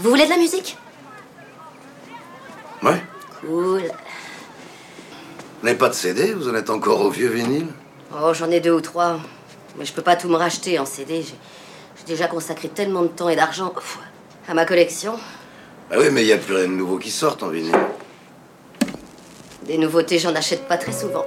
Vous voulez de la musique? Ouais. Cool. Vous n'avez pas de CD Vous en êtes encore au vieux vinyle? Oh, j'en ai deux ou trois. Mais je peux pas tout me racheter en CD. J'ai déjà consacré tellement de temps et d'argent à ma collection. Ah oui, mais il n'y a plus rien de nouveau qui sort en vinyle. Des nouveautés, j'en achète pas très souvent.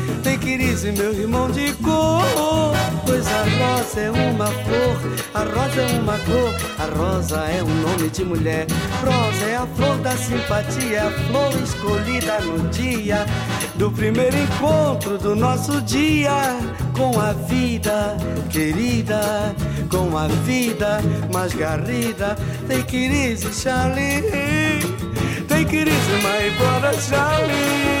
It easy, meu irmão de cor. Pois a rosa é uma flor, a rosa é uma cor, a rosa é um nome de mulher. Rosa é a flor da simpatia, a flor escolhida no dia do primeiro encontro do nosso dia com a vida querida, com a vida mais garrida. It easy, Charlie. Take it easy, my Charlie.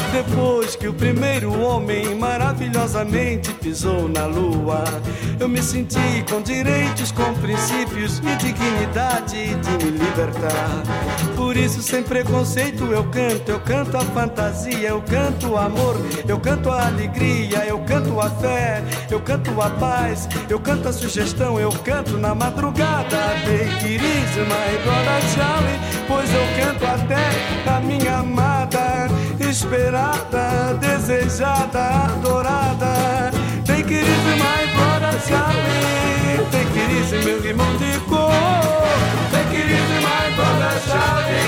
Depois que o primeiro homem maravilhosamente pisou na lua, eu me senti com direitos, com princípios e dignidade de me libertar. Por isso, sem preconceito, eu canto, eu canto a fantasia, eu canto o amor, eu canto a alegria, eu canto a fé, eu canto a paz, eu canto a sugestão, eu canto na madrugada. Take it easy, my Charlie, pois eu canto até a minha amada esperada, desejada, adorada. Take it easy, my brother Charlie. Take it easy, meu irmão de cor. Take it easy, my brother Charlie.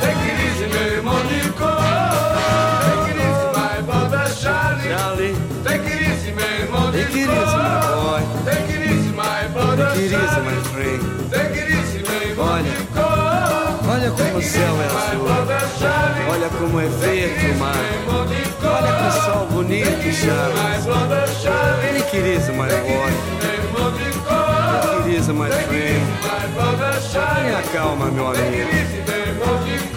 Take it easy, meu irmão de cor. Take it easy, my brother Charlie. Charlie. Take it easy, meu irmão de Take it easy, my boy. Take it easy, my brother Take it easy, Charlie. my friend. Olha como o céu é azul. Olha como é verde o mar. Olha que sol bonito, Charles. Take it easy, my boy. It easy, my friend. Tenha calma, meu amigo.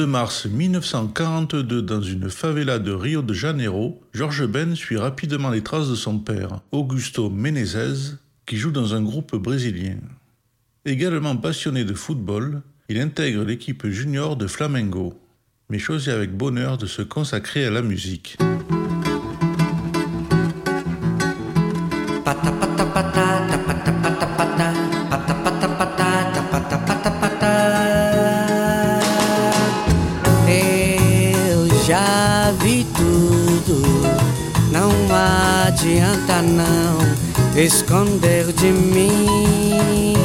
2 mars 1942, dans une favela de Rio de Janeiro, Georges Ben suit rapidement les traces de son père, Augusto Menezes, qui joue dans un groupe brésilien. Également passionné de football, il intègre l'équipe junior de Flamengo, mais choisit avec bonheur de se consacrer à la musique. Adianta não esconder de mim.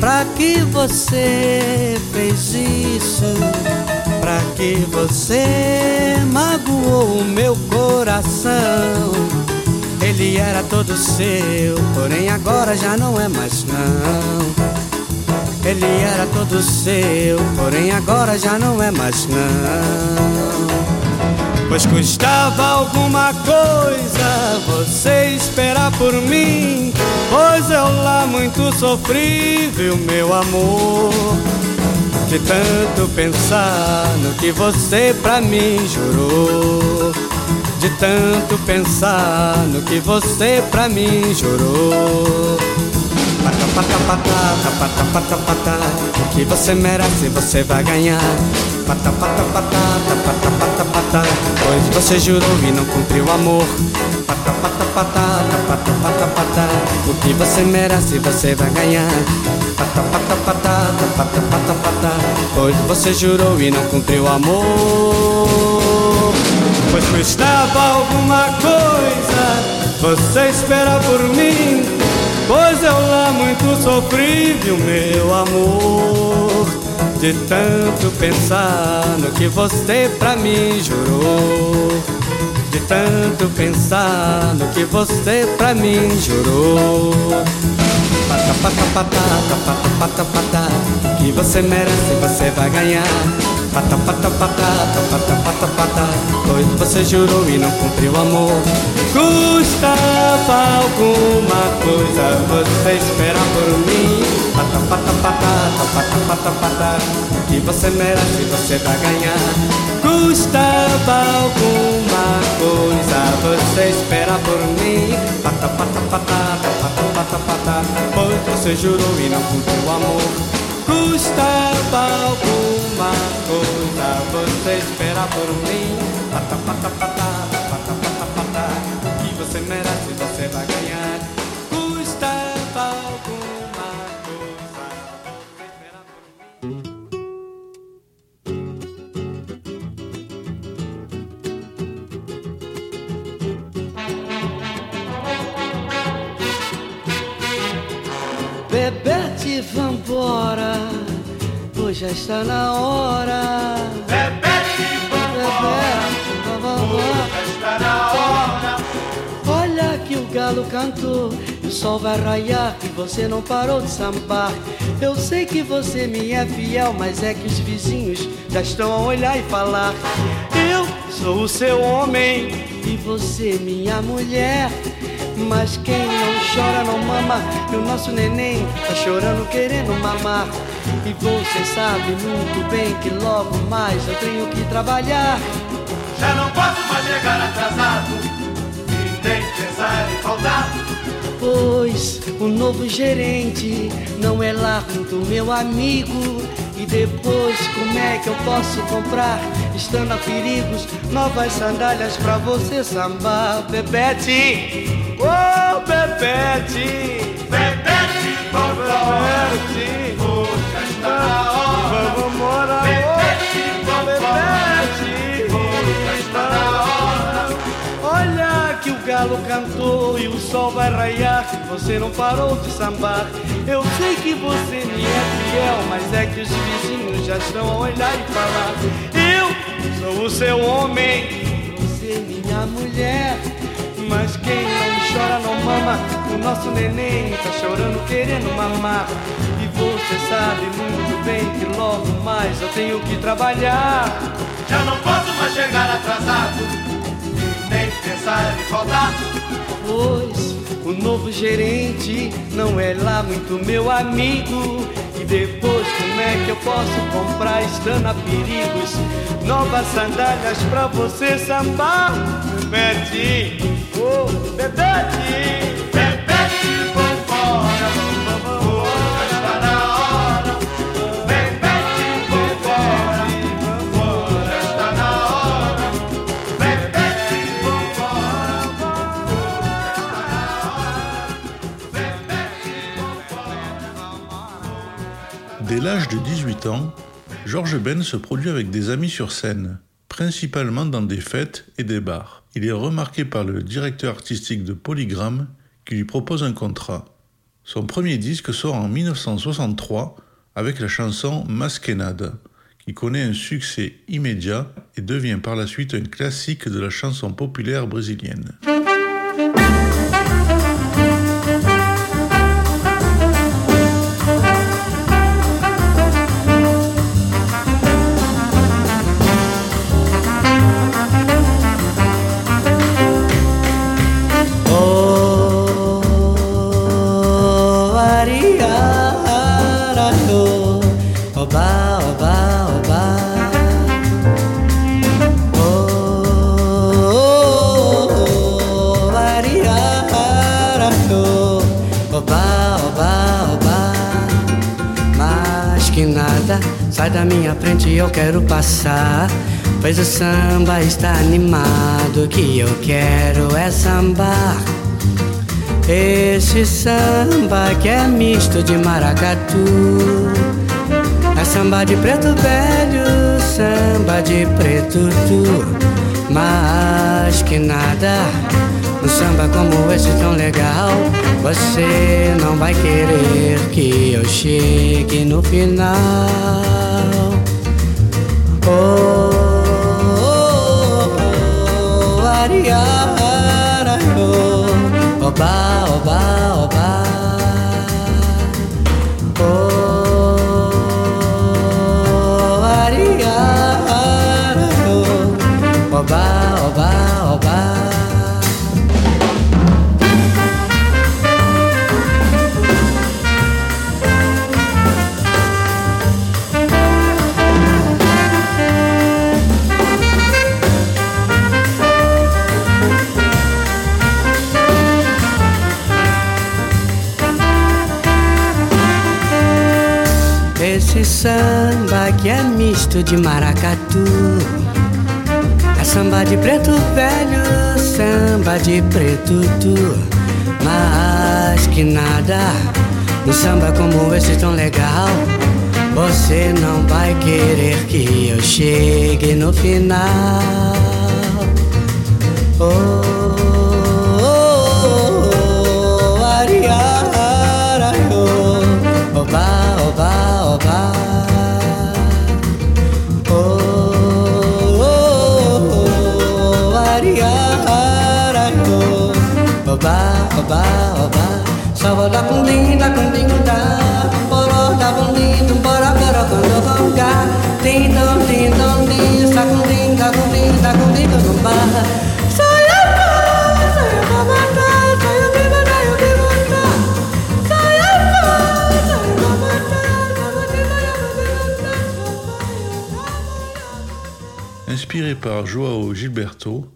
Pra que você fez isso? Pra que você magoou o meu coração? Ele era todo seu, porém agora já não é mais não. Ele era todo seu, porém agora já não é mais não. Pois custava alguma coisa você esperar por mim, pois eu lá muito sofri, viu meu amor. De tanto pensar no que você pra mim jurou. De tanto pensar no que você pra mim jurou. Pata, pata, pata, pata, pata, pata. O que você merece, você vai ganhar. Pata, pata, pata, pata, pata, pata. Pois você jurou e não cumpriu amor. Pata, pata, pata, pata, pata, pata. O que você merece, você vai ganhar. Pata, Pata, pata, patata, pata, pata, pata. Pois você jurou e não cumpriu amor. Pois custava alguma coisa você espera por mim. Pois eu lá muito sofri, viu meu amor. De tanto pensar no que você pra mim jurou de tanto pensar no que você pra mim jurou. Pata, pata, patata, pata, pata, pata, que você merece, você vai ganhar. Pata, pata, patata, pata, pata, pata, pois você jurou e não cumpriu amor. Custava alguma coisa você. Pata, pata, patata, pata, pata, pata, que você merece, você vai ganhar. Custava alguma coisa você espera por mim Pata, pata, patata, pata, pata, pata Pois você jurou e não cumpriu amor Custava alguma coisa você espera por mim Pata, pata, patata, pata, pata, pata O que você merece você vai ganhar vambora, pois já está na hora. Bebete, Bebete, vambora, já está na hora. Olha que o galo cantou e o sol vai raiar e você não parou de sambar. Eu sei que você me é fiel, mas é que os vizinhos já estão a olhar e falar. Eu sou o seu homem e você minha mulher. Mas quem não chora não mama. E o nosso neném tá chorando querendo mamar. E você sabe muito bem que logo mais eu tenho que trabalhar. Já não posso mais chegar atrasado. E nem pensar em faltar. Pois o novo gerente não é lá do meu amigo. E depois como é que eu posso comprar? Estando a perigos Novas sandálias pra você sambar. Bebete Oh, Bebete Bebete, vambora Bebete Já está na hora. Vamos morar Bebete, vambora Bebete Já está na hora. Olha que o galo cantou e o sol vai raiar. Você não parou de sambar. Eu sei que você me é fiel Mas é que os vizinhos já estão a olhar e falar. Eu sou o seu homem Você minha mulher Mas quem não chora não mama O nosso neném tá chorando querendo mamar E você sabe muito bem que logo mais eu tenho que trabalhar Já não posso mais chegar atrasado E nem pensar em faltar Pois o novo gerente não é lá muito meu amigo. E depois, como é que eu posso comprar, estando a perigos, novas sandálias pra você sambar? Bebete, oh, Bebete, Bebete, vambora Já está na hora Bebete, vambora Já está na hora Bebete, vambora Dès l'âge de 18 ans, Georges Ben se produit avec des amis sur scène, principalement dans des fêtes et des bars. Il est remarqué par le directeur artistique de Polygram qui lui propose un contrat. Son premier disque sort en 1963 avec la chanson Masquenade, qui connaît un succès immédiat et devient par la suite un classique de la chanson populaire brésilienne. Sai da minha frente, eu quero passar. Pois o samba está animado, o que eu quero é sambar. Esse samba que é misto de maracatu É samba de preto velho, samba de preto tu Mas que nada um samba como esse tão legal Você não vai querer que eu chegue no final. Oh, oh, oh, oh ariara, oh, oba, oba, oba samba que é misto de maracatu. É samba de preto velho, samba de preto tu. Mas que nada, um samba como esse tão legal Você não vai querer que eu chegue no final. Oh, Inspiré par Joao Gilberto,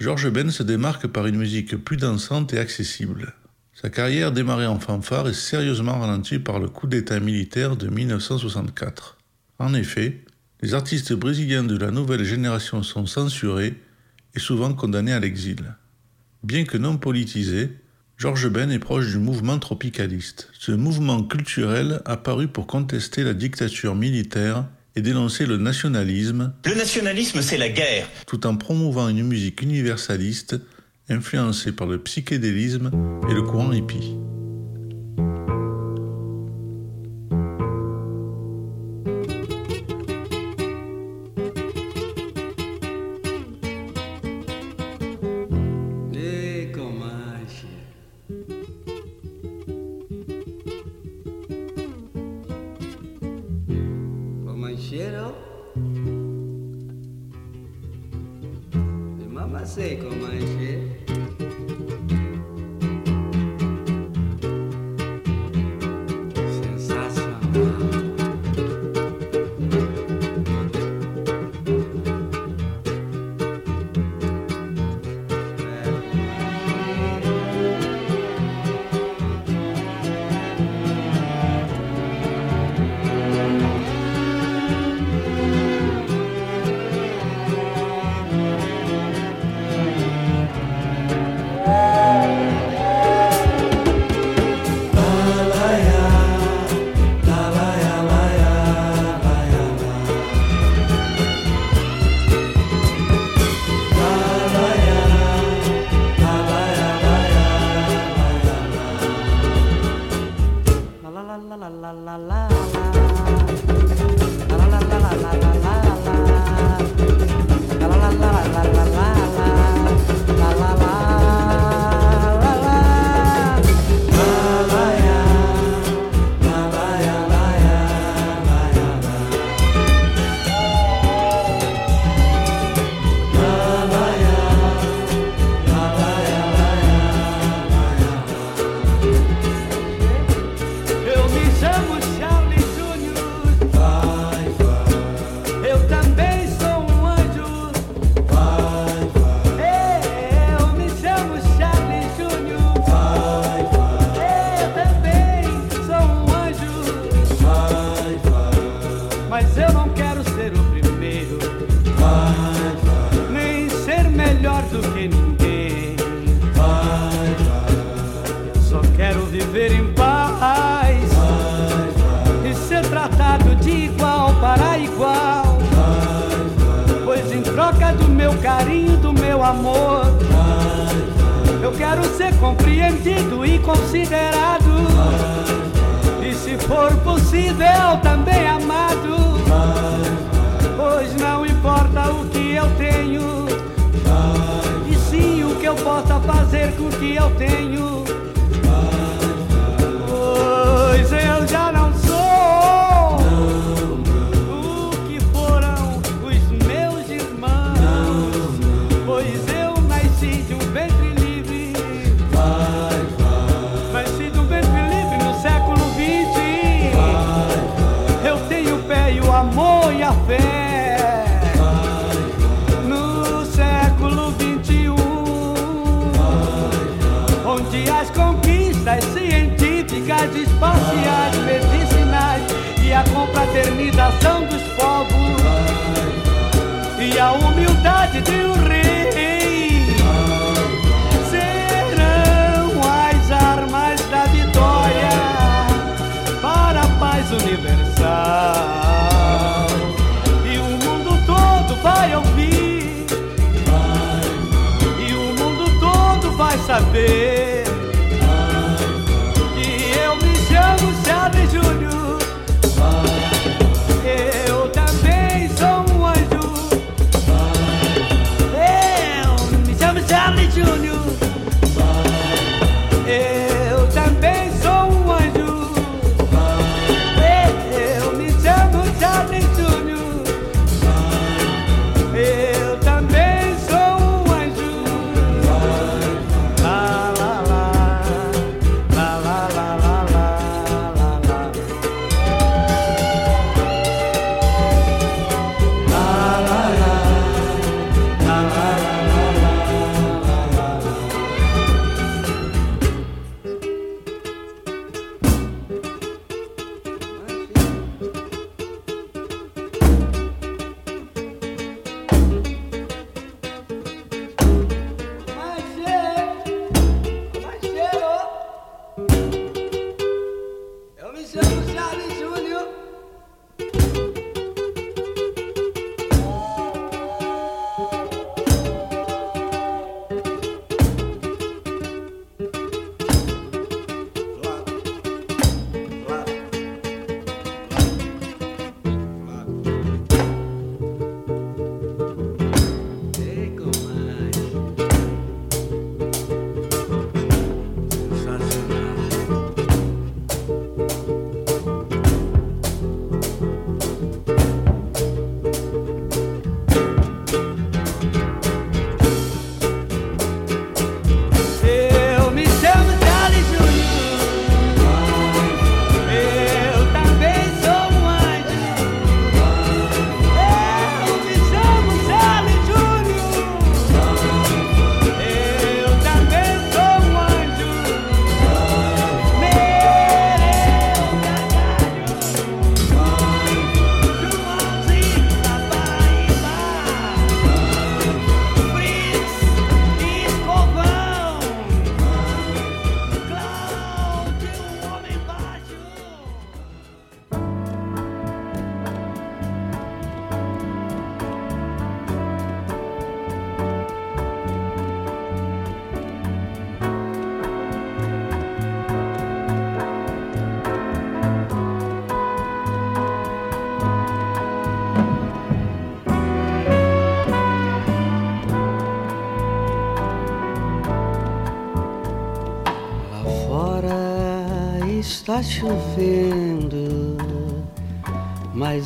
Georges Ben se démarque par une musique plus dansante et accessible. Sa carrière démarrée en fanfare est sérieusement ralentie par le coup d'État militaire de 1964. En effet, les artistes brésiliens de la nouvelle génération sont censurés et souvent condamnés à l'exil. Bien que non politisé, Georges Ben est proche du mouvement tropicaliste. Ce mouvement culturel apparu pour contester la dictature militaire et dénoncer le nationalisme, Le nationalisme, c'est la guerre. tout en promouvant une musique universaliste influencée par le psychédélisme et le courant hippie.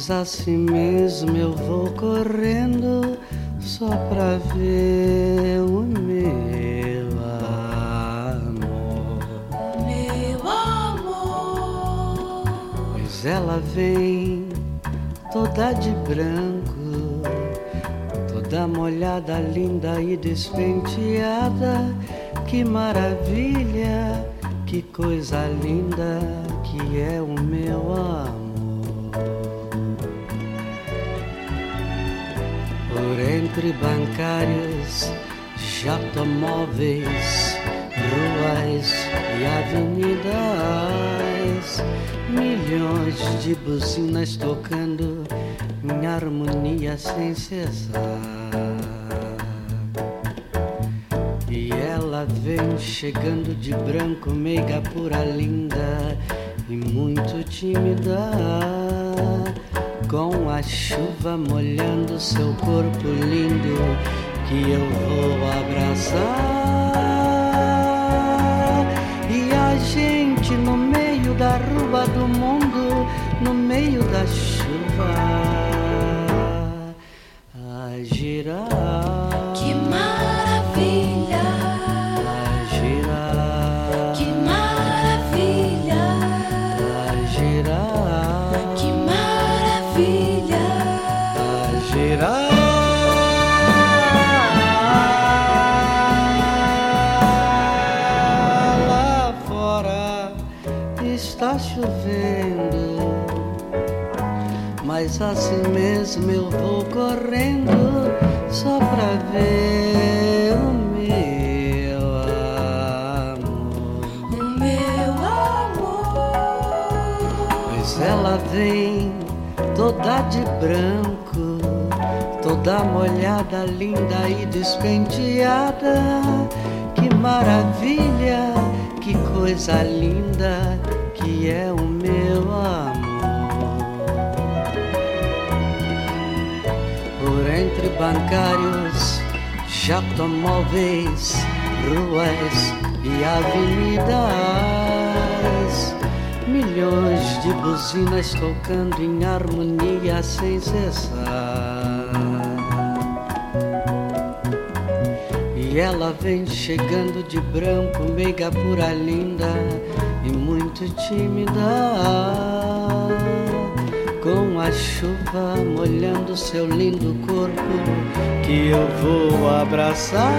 Mas assim mesmo eu vou correndo só pra ver o meu amor. Meu amor. Pois ela vem toda de branco, toda molhada, linda e despenteada. Que maravilha, que coisa linda que é o meu amor. Por entre bancários, jatomóveis, ruas e avenidas, milhões de buzinas tocando em harmonia sem cessar. E ela vem chegando de branco, meiga pura linda e muito tímida com a chuva molhando seu corpo lindo que eu vou abraçar. E a gente no meio da rua do mundo, no meio da chuva, mas assim mesmo eu vou correndo só pra ver o meu amor. O meu amor, Pois ela vem toda de branco, toda molhada, linda e despenteada. Que maravilha, que coisa linda que é o meu amor. Entre bancários, jatomóveis, ruas e avenidas. Milhões de buzinas tocando em harmonia sem cessar. E ela vem chegando de branco, meiga pura, linda e muito tímida. Com a chuva molhando seu lindo corpo, que eu vou abraçar.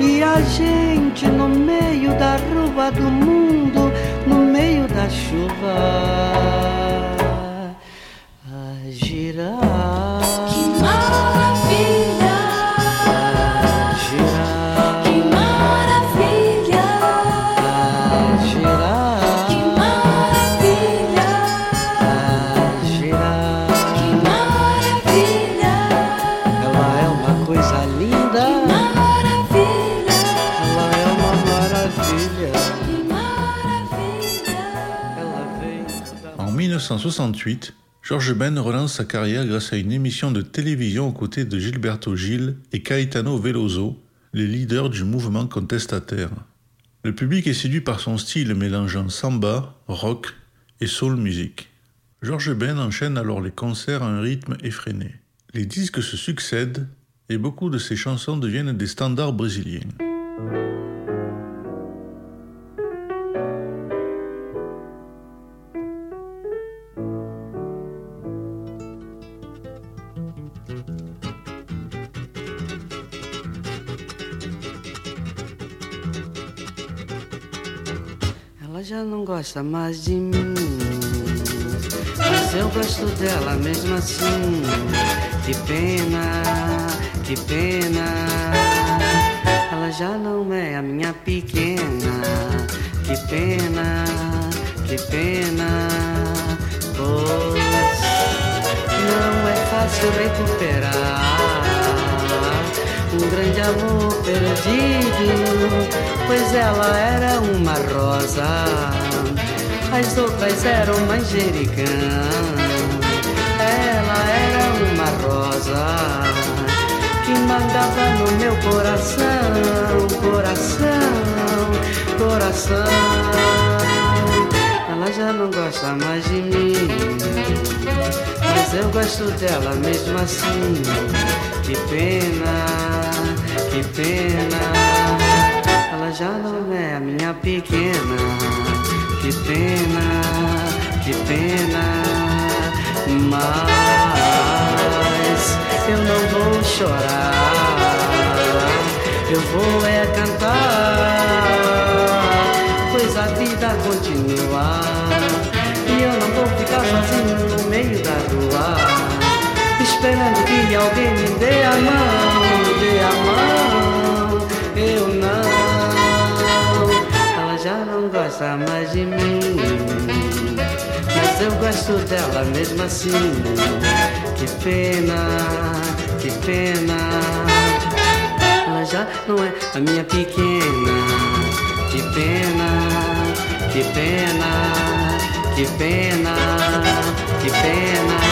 E a gente no meio da rua do mundo, no meio da chuva, 1968, Georges Ben relance sa carrière grâce à une émission de télévision aux côtés de Gilberto Gil et Caetano Veloso, les leaders du mouvement contestataire. Le public est séduit par son style mélangeant samba, rock et soul music. Georges Ben enchaîne alors les concerts à un rythme effréné. Les disques se succèdent et beaucoup de ses chansons deviennent des standards brésiliens. Já não gosta mais de mim. Mas eu gosto dela mesmo assim. Que pena, que pena. Ela já não é a minha pequena. Que pena, que pena. Pois não é fácil recuperar um grande amor perdido, pois ela era uma rosa, as outras eram manjericã. Ela era uma rosa que mandava no meu coração, coração, coração. Ela já não gosta mais de mim, mas eu gosto dela mesmo assim. Que pena, que pena. Já não é a minha pequena. Que pena, que pena. Mas eu não vou chorar. Eu vou é cantar, pois a vida continua. E eu não vou ficar sozinho no meio da rua esperando que alguém me dê a mão, dê a mão, gosta mais de mim. Mas eu gosto dela mesmo assim. Que pena, que pena. Ela já não é a minha pequena. Que pena, que pena, que pena, que pena.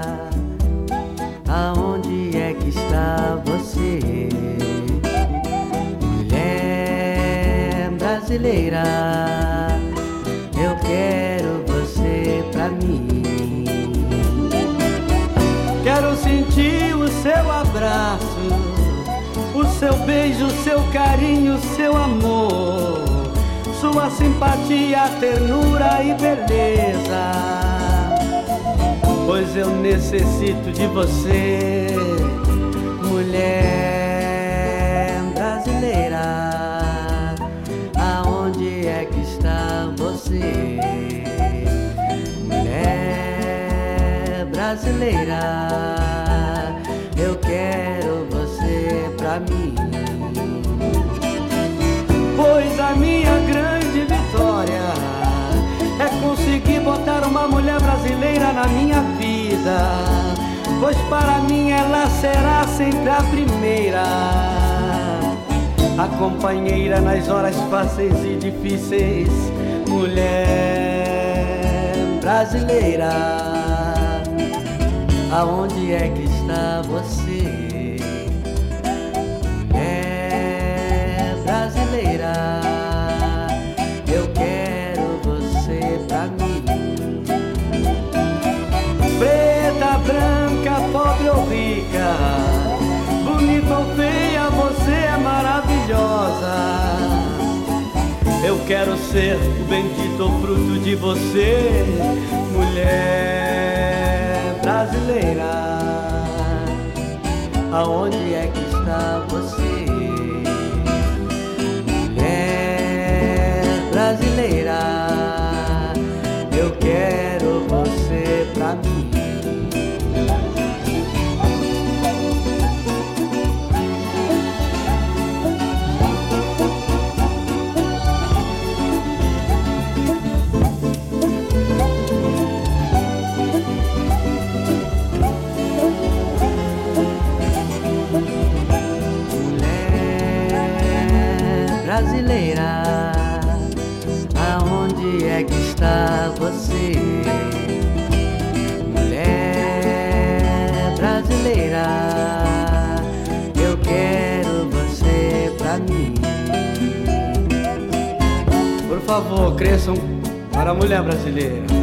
seu abraço, o seu beijo, seu carinho, seu amor, sua simpatia, ternura e beleza. Pois eu necessito de você, mulher brasileira. Aonde é que está você, mulher brasileira? Pra mim. Pois a minha grande vitória é conseguir botar uma mulher brasileira na minha vida. Pois para mim ela será sempre a primeira. A companheira nas horas fáceis e difíceis, mulher brasileira. Aonde é que está você? Quero ser o bendito fruto de você, mulher brasileira. Aonde é que você? Mulher brasileira, eu quero você pra mim. Por favor, cresçam para a mulher brasileira.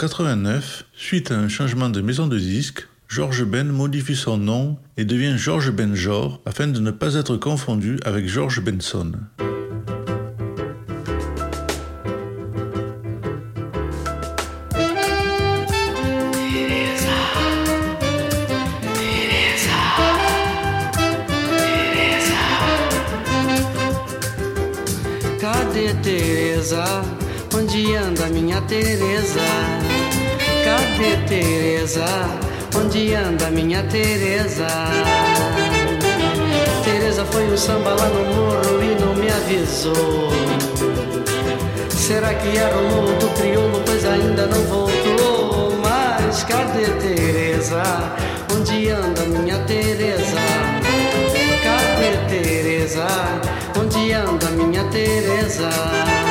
1989, suite à un changement de maison de disque, George Ben modifie son nom et devient George Benjor afin de ne pas être confondu avec George Benson. Cadê Teresa? Onde anda minha Teresa? Cadê Teresa? Onde anda minha Teresa? Teresa foi um samba lá no morro e não me avisou. Será que arrumou outro crioulo, pois ainda não voltou? Mas cadê Teresa? Onde anda minha Teresa? Cadê Teresa? Onde anda minha Teresa?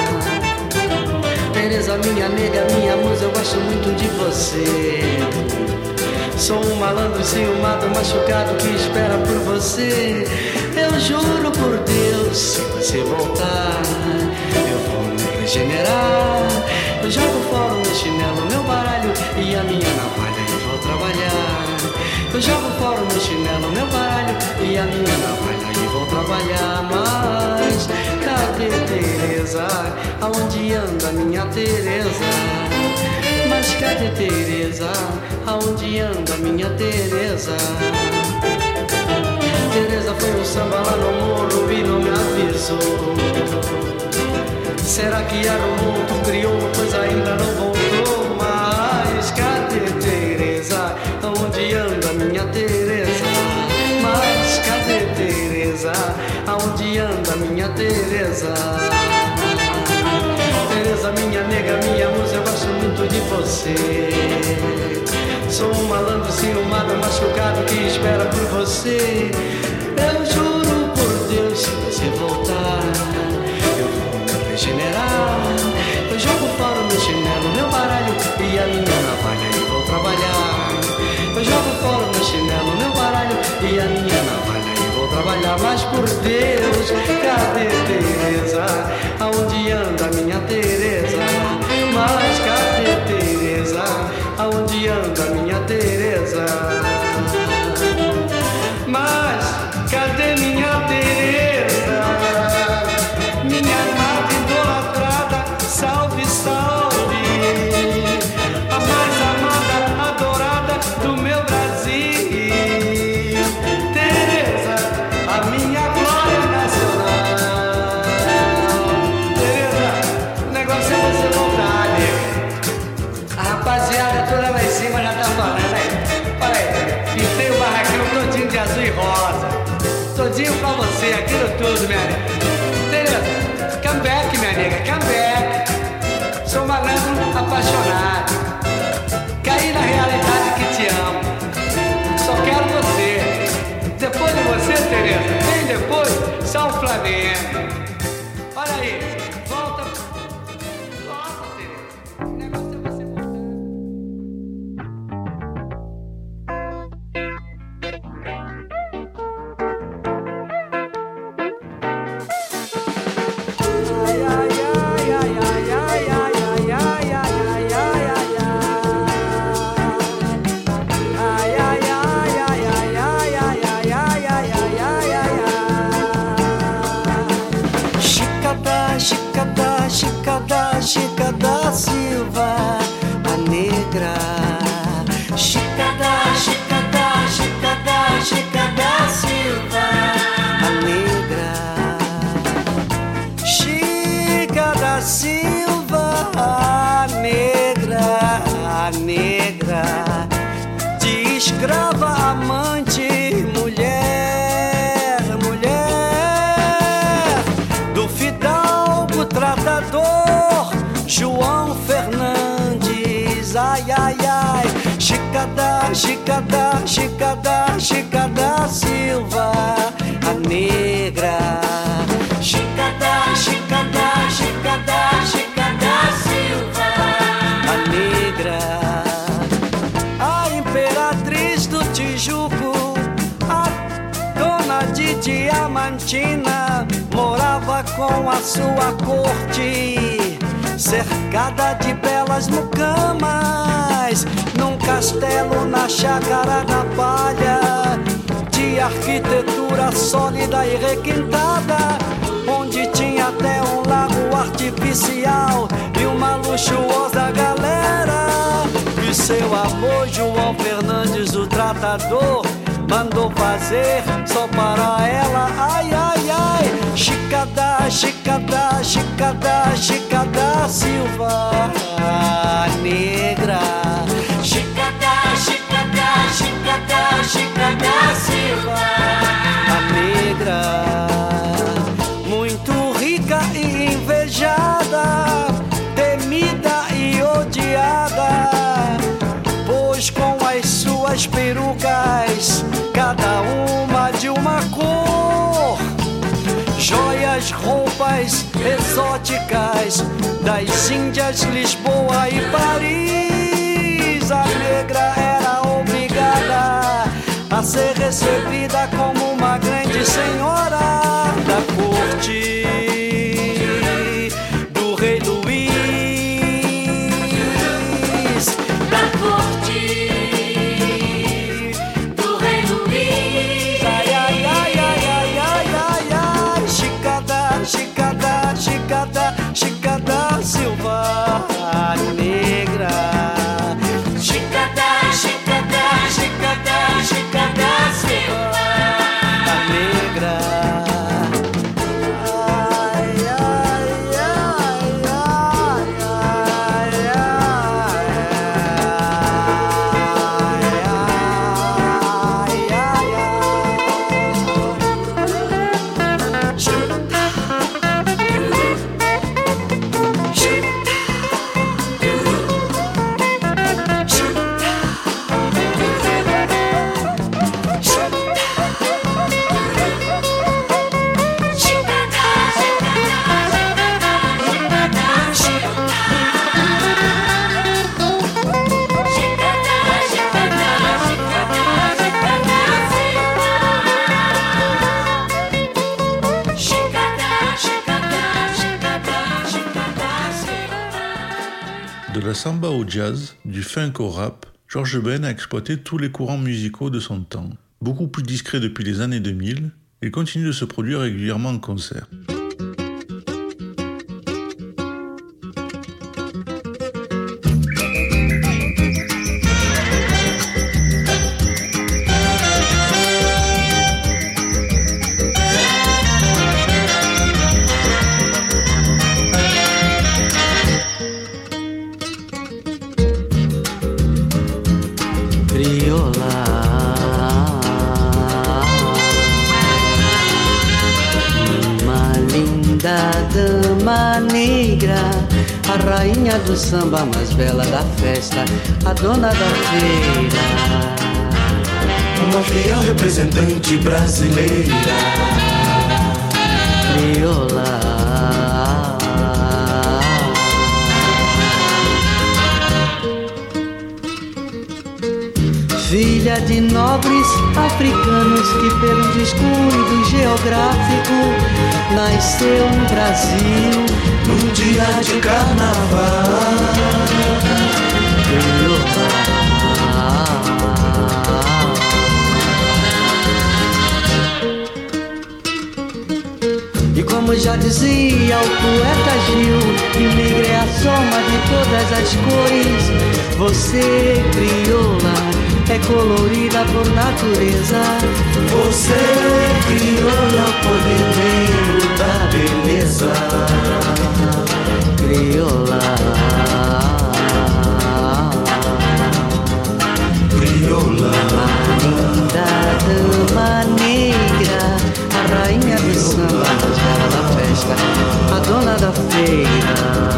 Teresa, minha nega, minha musa, eu gosto muito de você. Sou um malandro ciumado, machucado que espera por você. Eu juro por Deus, se você voltar, eu vou me regenerar. Eu jogo fora o meu chinelo, meu baralho e a minha navalha e vou trabalhar. Eu jogo fora o meu chinelo, meu baralho e a minha navalha e vou trabalhar. Mas cadê Teresa? Aonde anda minha Teresa? Mas cadê Teresa? Aonde anda minha Teresa? Teresa foi um samba lá no morro e não me avisou. Será que arrumou crioulo, pois ainda não voltou? Teresa? Teresa, minha nega, minha musa, eu gosto muito de você. Sou um malandro ciumado, machucado que espera por você. Eu juro por Deus, se você voltar, eu vou me regenerar. Eu jogo fora o meu chinelo, meu baralho e a minha navalha e vou trabalhar. Eu jogo fora o meu chinelo, meu baralho e a minha navalha vou trabalhar. Mas por Deus, cadê Teresa? Aonde anda minha Teresa? Mas cadê Teresa? Aonde anda minha Teresa? Mas cadê minha Teresa? Todinho de azul e rosa. Todinho pra você, aquilo tudo, minha nega. Tereza, come back, minha nega, come back. Sou malandro apaixonado. Caí na realidade que te amo. Só quero você. Depois de você, Tereza, vem depois São Flamengo. João Fernandes. Ai, ai, ai. Chica da, Chica da, Chica da, Chica da Silva, a negra. Chica da, Chica da Silva. A negra, a imperatriz do Tijuco, a dona de Diamantina, morava com a sua corte, cercada de belas mucamas, num castelo na chácara da palha, de arquitetura sólida e requintada, onde tinha até um lago artificial e uma luxuosa galera. E seu avô João Fernandes, o tratador, mandou fazer só para ela. Ai, ai, Chicada, Chicada, Chicada, Silva Negra. Chicada, Chicada, Chicada, Chicada Silva negra, muito rica e invejada, temida e odiada, pois com as suas perucas, cada uma de uma cor, joias, roupas exóticas das Índias, Lisboa e Paris, a negra era obrigada a ser recebida como uma grande senhora da corte la samba au jazz, du funk au rap, George Ben a exploité tous les courants musicaux de son temps. Beaucoup plus discret depuis les années 2000, il continue de se produire régulièrement en concert. Samba mais bela da festa, a dona da feira. Uma fiel representante brasileira. Crioula. Filha de nobres africanos que pelo descuido geográfico nasceu no Brasil Num dia de carnaval. E como já dizia o poeta Gil, que é a soma de todas as cores. Você, crioula, é colorida por natureza. Você crioula, poder negro da beleza. Crioula. Crioula. Da dama negra, a rainha do samba, a da festa, a dona da feira.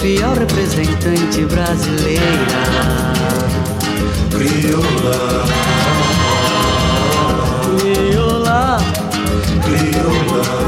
Fiel representante brasileira. Crioula. Crioula. L'émission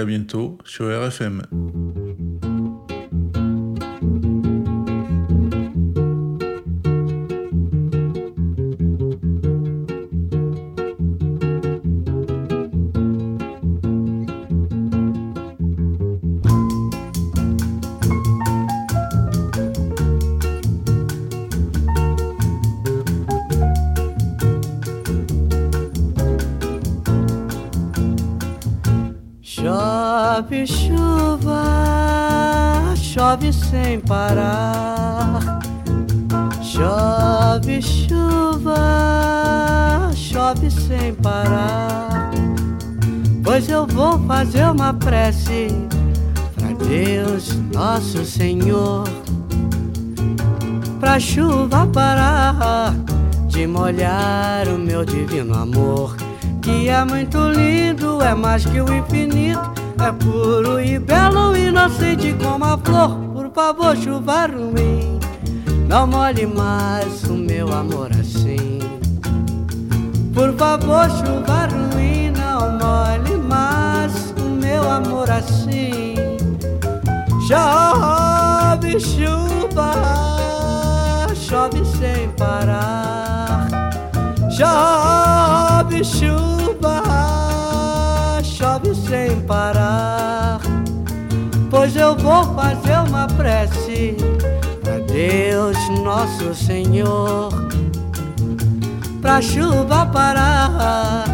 à bientôt sur RFM. Chove chuva, chove sem parar. Chove chuva, chove sem parar. Pois eu vou fazer uma prece pra Deus, nosso Senhor, pra chuva parar de molhar o meu divino amor que é muito lindo, é mais que o infinito, é puro e belo, inocente como a flor. Por favor, chuva ruim, não molhe mais o meu amor assim. Por favor, chuva ruim, não molhe mais o meu amor assim. Chove chuva, chove sem parar. Chove chuva, chove sem parar. Pois eu vou fazer uma prece pra Deus, nosso Senhor, pra chuva parar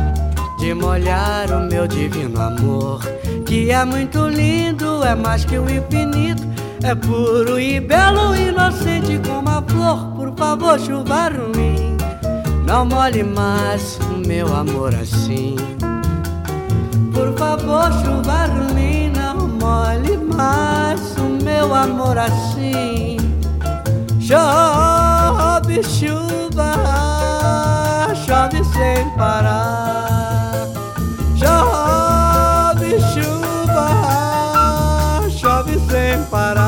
de molhar o meu divino amor, que é muito lindo, é mais que o infinito. É puro e belo, inocente como a flor. Por favor, chuva ruim. Não molhe mais o meu amor assim. Por favor, chuva ruim, não molhe mais o meu amor assim. Chove chuva, chove sem parar. Chove chuva, chove sem parar.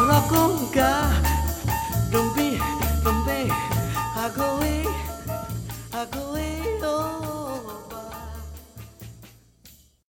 rock Oh,